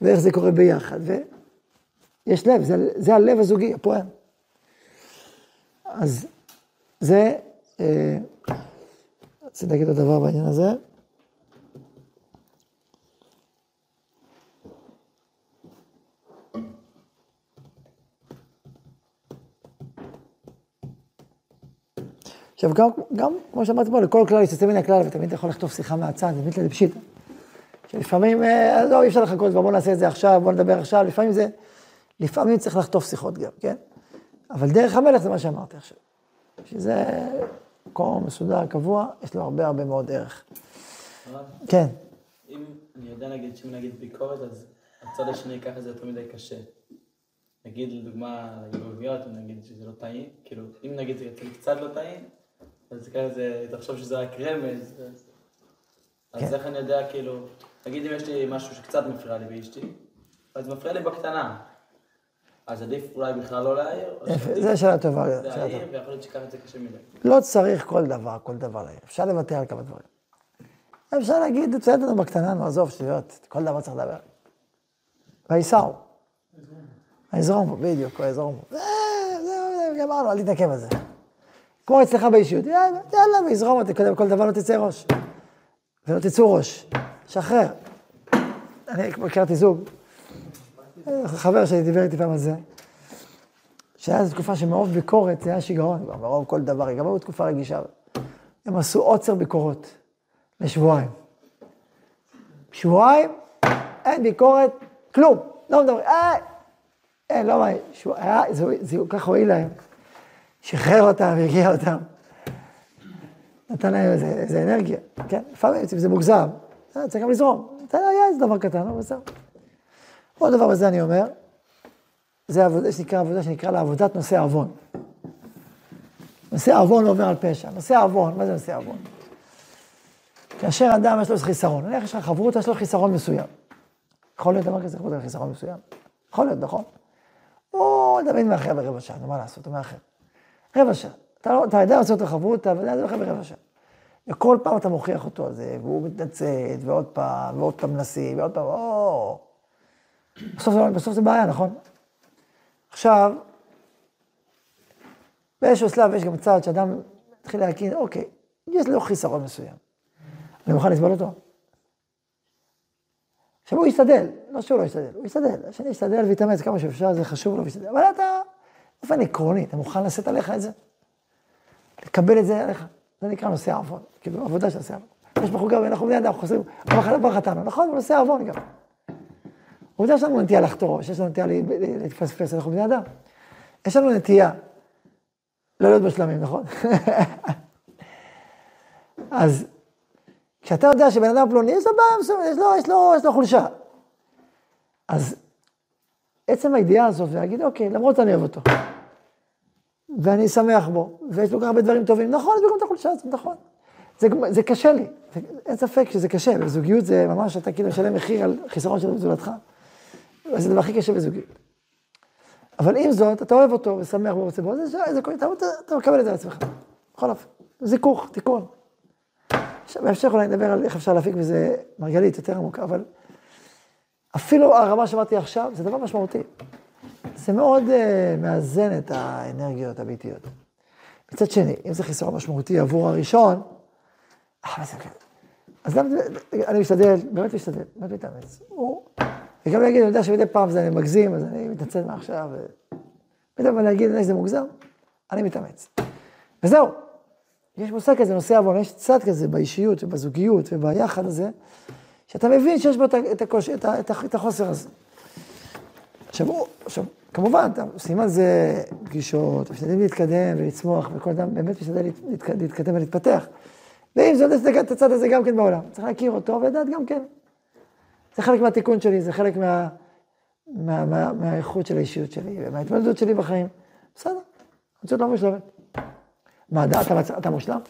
ואיך זה קורה ביחד. ויש לב, זה, זה הלב הזוגי, הפועם. אז זה, אה, רציתי להגיד עוד דבר בעניין הזה. עכשיו, גם, גם כמו שאמרתי פה, לכל כלל יש יוצא מן הכלל, ותמיד אתה יכול לכתוב שיחה מהצד, זה מיתלה דפשיטא. שלפעמים, אה, לא, אי אפשר לחכות, בואו נעשה את זה עכשיו, בואו נדבר עכשיו, לפעמים זה, לפעמים צריך לחטוף שיחות גם, כן? אבל דרך המלך זה מה שאמרתי עכשיו. שזה מקום מסודר, קבוע, יש לו הרבה הרבה מאוד ערך. כן. אם אני יודע, נגיד, שאם נגיד ביקורת, אז הצד השני ייקח את זה יותר מדי קשה. נגיד, לדוגמה, יהודיות, נגיד שזה לא טעים, כאילו, אם נגיד זה קצת לא טעים, אז כזה, תחשוב שזה רק רמז, אז כן. איך אני יודע, כאילו, נגיד אם יש לי משהו שקצת מפריע לי באשתי, אז מפריע לי בקטנה. אז עדיף אולי בכלל לא להעיר? זו שאלה טובה. להעיר, ויכול להיות שככה זה קשה מדי. לא צריך כל דבר, כל דבר להעיר. אפשר לוותר על כמה דברים. אפשר להגיד, בסדר, בקטנה, נו, עזוב, שטויות, כל דבר צריך לדבר. ויסעו. ויזרום בדיוק, ויזרום בו. אה, זהו, גמרנו, אל תתעכב על זה. כמו אצלך באישיות, יאללה, ויזרום אותי, כל דבר לא תצא ראש. ולא תצאו ראש. שחרר. אני הכרתי זוג, חבר שלי דיבר איתי פעם על זה, שהיה איזו תקופה שמרוב ביקורת, זה היה שיגעון, מרוב כל דבר, גם היו תקופה רגישה. הם עשו עוצר ביקורות לשבועיים. שבועיים, אין ביקורת, כלום, לא מדברים, אה, אין, לא מה, היה, זה, זה כל כך הועיל להם, שחרר אותם, הרגיע אותם. נתן להם איזה, איזה אנרגיה, כן? לפעמים זה מוגזם, צריך גם לזרום. זה היה איזה דבר קטן, אבל בסדר. עוד דבר בזה אני אומר, זה עבודה שנקרא עבודה שנקרא לה עבודת נושא עוון. נושא עוון עובר על פשע. נושא עוון, מה זה נושא עוון? כאשר אדם יש לו חיסרון, נניח יש לך חברות, יש לו חיסרון מסוים. יכול להיות דבר כזה, חברות על חיסרון מסוים? יכול להיות, נכון? או תמיד מאחר ברבע שעה, מה לעשות, הוא מאחר. רבע שעה. אתה, לא, אתה יודע לעשות את החברות, אתה יודע, מאחר ברבע שעה. וכל פעם אתה מוכיח אותו על זה, והוא מתנצל, ועוד פעם, ועוד פעם מנסים, ועוד פעם, או... בסוף זה, בסוף זה בעיה, נכון? עכשיו, באיזשהו שלב יש גם צעד שאדם מתחיל להגיד, אוקיי, יש לו חיסרון מסוים. אני מוכן לסבול אותו. עכשיו הוא ישתדל, לא שהוא לא ישתדל, הוא ישתדל, השני ישתדל ויתאמץ כמה שאפשר, זה חשוב לו וישתדל, אבל אתה, באופן עקרוני, אתה מוכן לשאת עליך את זה? לקבל את זה עליך? זה נקרא נושא עוון, כאילו עבודה של נושא עוון. יש בחור אנחנו בני אדם חוזרים, ברוך חטאנו, נכון, הוא נושא עוון גם. עובדה שיש לנו נטייה לחטוא, שיש לנו נטייה להתפספס, אנחנו בני אדם. יש לנו נטייה לא להיות בשלמים, נכון? <laughs> אז כשאתה יודע שבן אדם פלוני, יש לו בעיה מסוימת, יש לו, יש יש לו חולשה. אז עצם הידיעה הזאת, ולהגיד, אוקיי, למרות שאני אוהב אותו, ואני שמח בו, ויש לו כל כך הרבה דברים טובים, נכון, לו גם את החולשה הזאת, נכון. זה, זה קשה לי, זה, אין ספק שזה קשה, בזוגיות זה ממש, אתה כאילו משלם מחיר על חיסרון של זולתך. זה הדבר הכי קשה בזוגיות. אבל עם זאת, אתה אוהב אותו ושמח בו ורוצה בו, זה, זה, אתה, אתה, אתה מקבל את זה על עצמך. בכל אופן, זיכוך, תיקון. עכשיו, בהמשך אולי נדבר על איך אפשר להפיק מזה מרגלית יותר עמוקה, אבל אפילו הרמה שאמרתי עכשיו, זה דבר משמעותי. זה מאוד uh, מאזן את האנרגיות הביתיות. מצד שני, אם זה חיסרון משמעותי עבור הראשון, אה, אז למה, אני משתדל, באמת משתדל, באמת מתאמץ. וגם להגיד, אני יודע שמדי פעם זה אני מגזים, אז אני מתנצל מעכשיו. מדי פעם להגיד, אני זה מוגזם, אני מתאמץ. וזהו. יש מושג כזה, נושא עוון, יש צד כזה באישיות ובזוגיות וביחד הזה, שאתה מבין שיש בו את, הקוש, את, את, את החוסר הזה. עכשיו, עכשיו, כמובן, אתה עושים על זה פגישות, משתדלים להתקדם ולצמוח, וכל אדם באמת משתדל להתקדם ולהתפתח. ואם זה עוד את הצד הזה גם כן בעולם, צריך להכיר אותו ולדעת גם כן. זה חלק מהתיקון שלי, זה חלק מה, מה, מה, מהאיכות של האישיות שלי, ומההתמודדות שלי בחיים. בסדר, המציאות לא מושלמת. מה, אתה, אתה, אתה מושלם?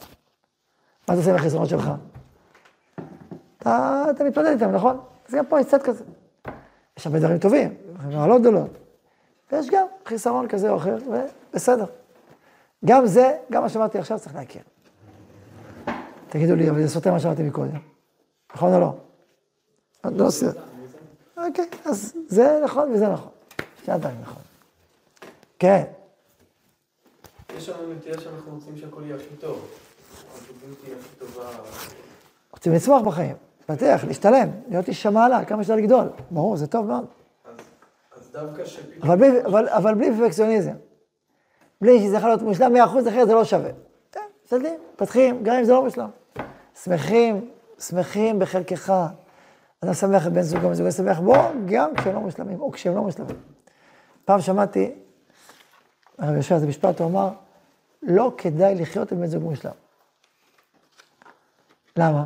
מה אתה עושה עם החסרונות שלך? אתה, אתה מתמודד איתם, נכון? אז גם פה יש קצת כזה. יש הרבה דברים טובים, מעלות גדולות. ויש גם חיסרון כזה או אחר, ובסדר. גם זה, גם מה שאמרתי עכשיו צריך להכיר. תגידו לי, אבל זה סותר מה שאמרתי מקודם. נכון או לא? לא סותר. אוקיי, אז זה נכון וזה נכון. שני הדברים נכון. כן. יש לנו נטייה שאנחנו רוצים שהכל יהיה הכי טוב. רוצים לצמוח בחיים, להתפתח, להשתלם, להיות איש המעלה, כמה שיותר לגדול. ברור, זה טוב מאוד. אז, דווקא שפתאום... אבל בלי, אבל, אבל בלי פרפקציוניזם. בלי שזה יכול להיות מושלם 100% אחרת זה לא שווה. כן, משתדלים, מתפתחים, גם אם זה לא מושלם. שמחים, שמחים בחלקך. אדם שמח בן זוגו, בן זוגו שמח בו, גם כשהם לא מושלמים, או כשהם לא מושלמים. פעם שמעתי, הרב יושב איזה משפט, הוא אמר, לא כדאי לחיות עם בן זוג מושלם. למה?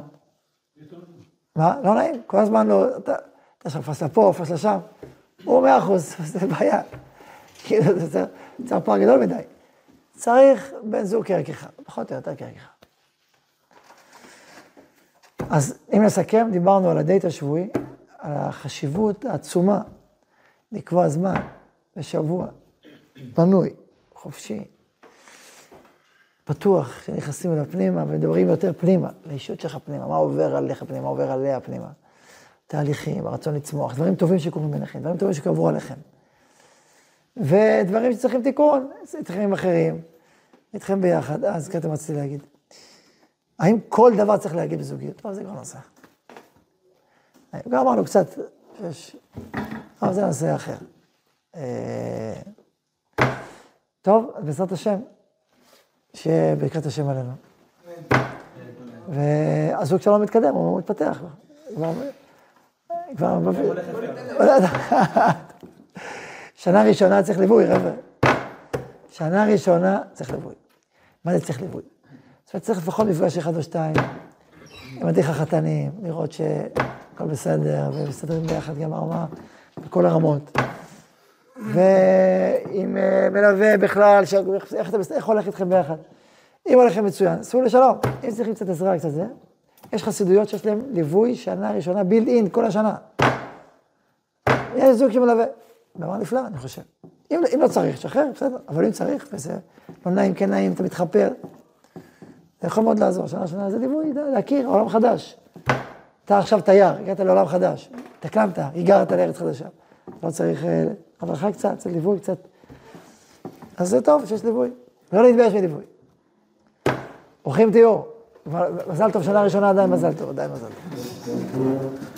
מה? לא נעים, כל הזמן לא, אתה, אתה שם פסלה פה, פסלה. הוא מאה אחוז, <laughs> זה בעיה. כאילו, זה צריך פער גדול מדי. צריך בן זוג כערכך, פחות או יותר כערכך. אז אם נסכם, דיברנו על הדייט השבועי, על החשיבות העצומה לקבוע זמן בשבוע, פנוי, חופשי, פתוח, שנכנסים אליו פנימה ומדברים יותר פנימה, לאישות שלך פנימה, מה עובר עליך פנימה, מה עובר עליה פנימה. תהליכים, הרצון לצמוח, דברים טובים שקורים ביניכם, דברים טובים שקבעו עליכם. ודברים שצריכים תיקון, צריכים אחרים, איתכם ביחד. אז כתב רציתי להגיד. האם כל דבר צריך להגיד בזוגיות? לא, זה כבר נושא. גם אמרנו קצת, יש... אבל זה נושא אחר. אה, טוב, בעזרת השם, שיהיה ברכת השם עלינו. והזוג שלו מתקדם, הוא מתפתח. כבר... כבר... שנה ראשונה צריך ליווי, חבר'ה. שנה ראשונה צריך ליווי. מה זה צריך ליווי? זאת אומרת, צריך לפחות מפגש אחד או שתיים עם מדריך החתנים, לראות שהכל בסדר, ומסתדרים ביחד גם הרמה, בכל הרמות. ועם אה, מלווה בכלל, ש... איך, אתה, איך הולך איתכם ביחד. אם הולך לכם מצוין, סעו לשלום. אם צריכים קצת עזרה, קצת זה, יש חסידויות שיש להם ליווי שנה ראשונה, בילד אין, כל השנה. יש זוג שמלווה. דבר נפלא, אני חושב. אם, אם לא צריך, שחרר, בסדר, אבל אם צריך, וזה לא נעים, כן נעים, אתה מתחפר, זה יכול מאוד לעזור. שנה שנה זה ליווי, להכיר עולם חדש. אתה עכשיו תייר, הגעת לעולם חדש, התאקלמת, היגרת לארץ חדשה. לא צריך אה, הדרכה קצת, צריך ליווי קצת. אז זה טוב שיש ליווי, לא להתבייש מליווי. אורחים תהיו, מזל טוב, שנה ראשונה עדיין מזל טוב, עדיין מזל טוב.